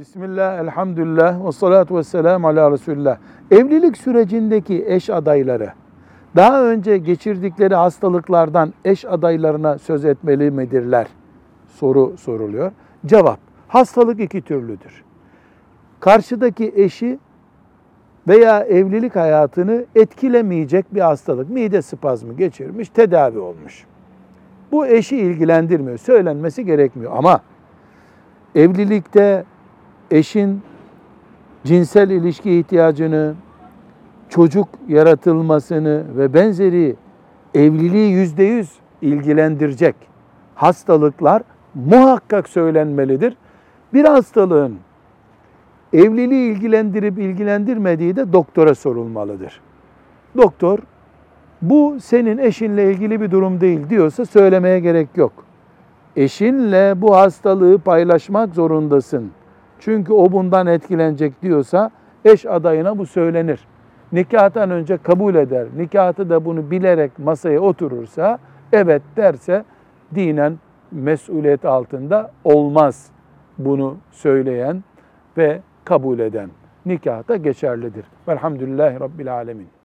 Bismillah, elhamdülillah, ve salatu ve selamu ala Resulullah. Evlilik sürecindeki eş adayları, daha önce geçirdikleri hastalıklardan eş adaylarına söz etmeli midirler? Soru soruluyor. Cevap, hastalık iki türlüdür. Karşıdaki eşi veya evlilik hayatını etkilemeyecek bir hastalık, mide spazmı geçirmiş, tedavi olmuş. Bu eşi ilgilendirmiyor, söylenmesi gerekmiyor ama evlilikte eşin cinsel ilişki ihtiyacını, çocuk yaratılmasını ve benzeri evliliği yüzde yüz ilgilendirecek hastalıklar muhakkak söylenmelidir. Bir hastalığın evliliği ilgilendirip ilgilendirmediği de doktora sorulmalıdır. Doktor bu senin eşinle ilgili bir durum değil diyorsa söylemeye gerek yok. Eşinle bu hastalığı paylaşmak zorundasın. Çünkü o bundan etkilenecek diyorsa eş adayına bu söylenir. Nikahtan önce kabul eder. Nikahı da bunu bilerek masaya oturursa evet derse dinen mesuliyet altında olmaz bunu söyleyen ve kabul eden. Nikah da geçerlidir. Velhamdülillahi Rabbil Alemin.